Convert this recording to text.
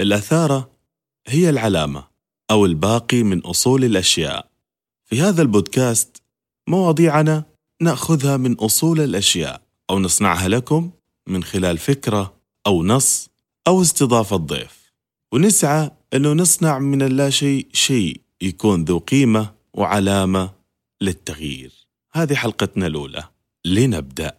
الأثارة هي العلامة أو الباقي من أصول الأشياء. في هذا البودكاست مواضيعنا نأخذها من أصول الأشياء أو نصنعها لكم من خلال فكرة أو نص أو استضافة ضيف. ونسعى أنه نصنع من اللاشيء شيء يكون ذو قيمة وعلامة للتغيير. هذه حلقتنا الأولى. لنبدأ.